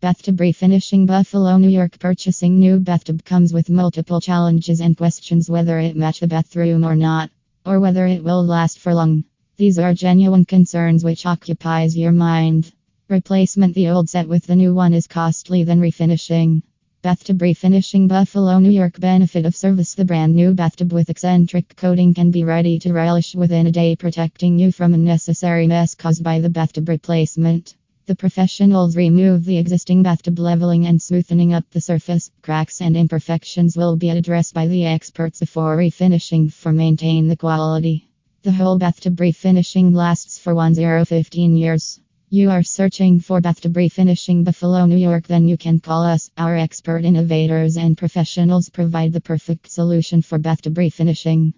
Bathtub refinishing Buffalo, New York. Purchasing new bathtub comes with multiple challenges and questions whether it match the bathroom or not, or whether it will last for long. These are genuine concerns which occupies your mind. Replacement the old set with the new one is costly than refinishing. Bathtub refinishing Buffalo, New York. Benefit of service The brand new bathtub with eccentric coating can be ready to relish within a day, protecting you from unnecessary mess caused by the bathtub replacement. The professionals remove the existing bathtub leveling and smoothing up the surface. Cracks and imperfections will be addressed by the experts before refinishing for maintain the quality. The whole bathtub refinishing lasts for 1015 years. You are searching for bathtub refinishing Buffalo, New York, then you can call us. Our expert innovators and professionals provide the perfect solution for bathtub refinishing.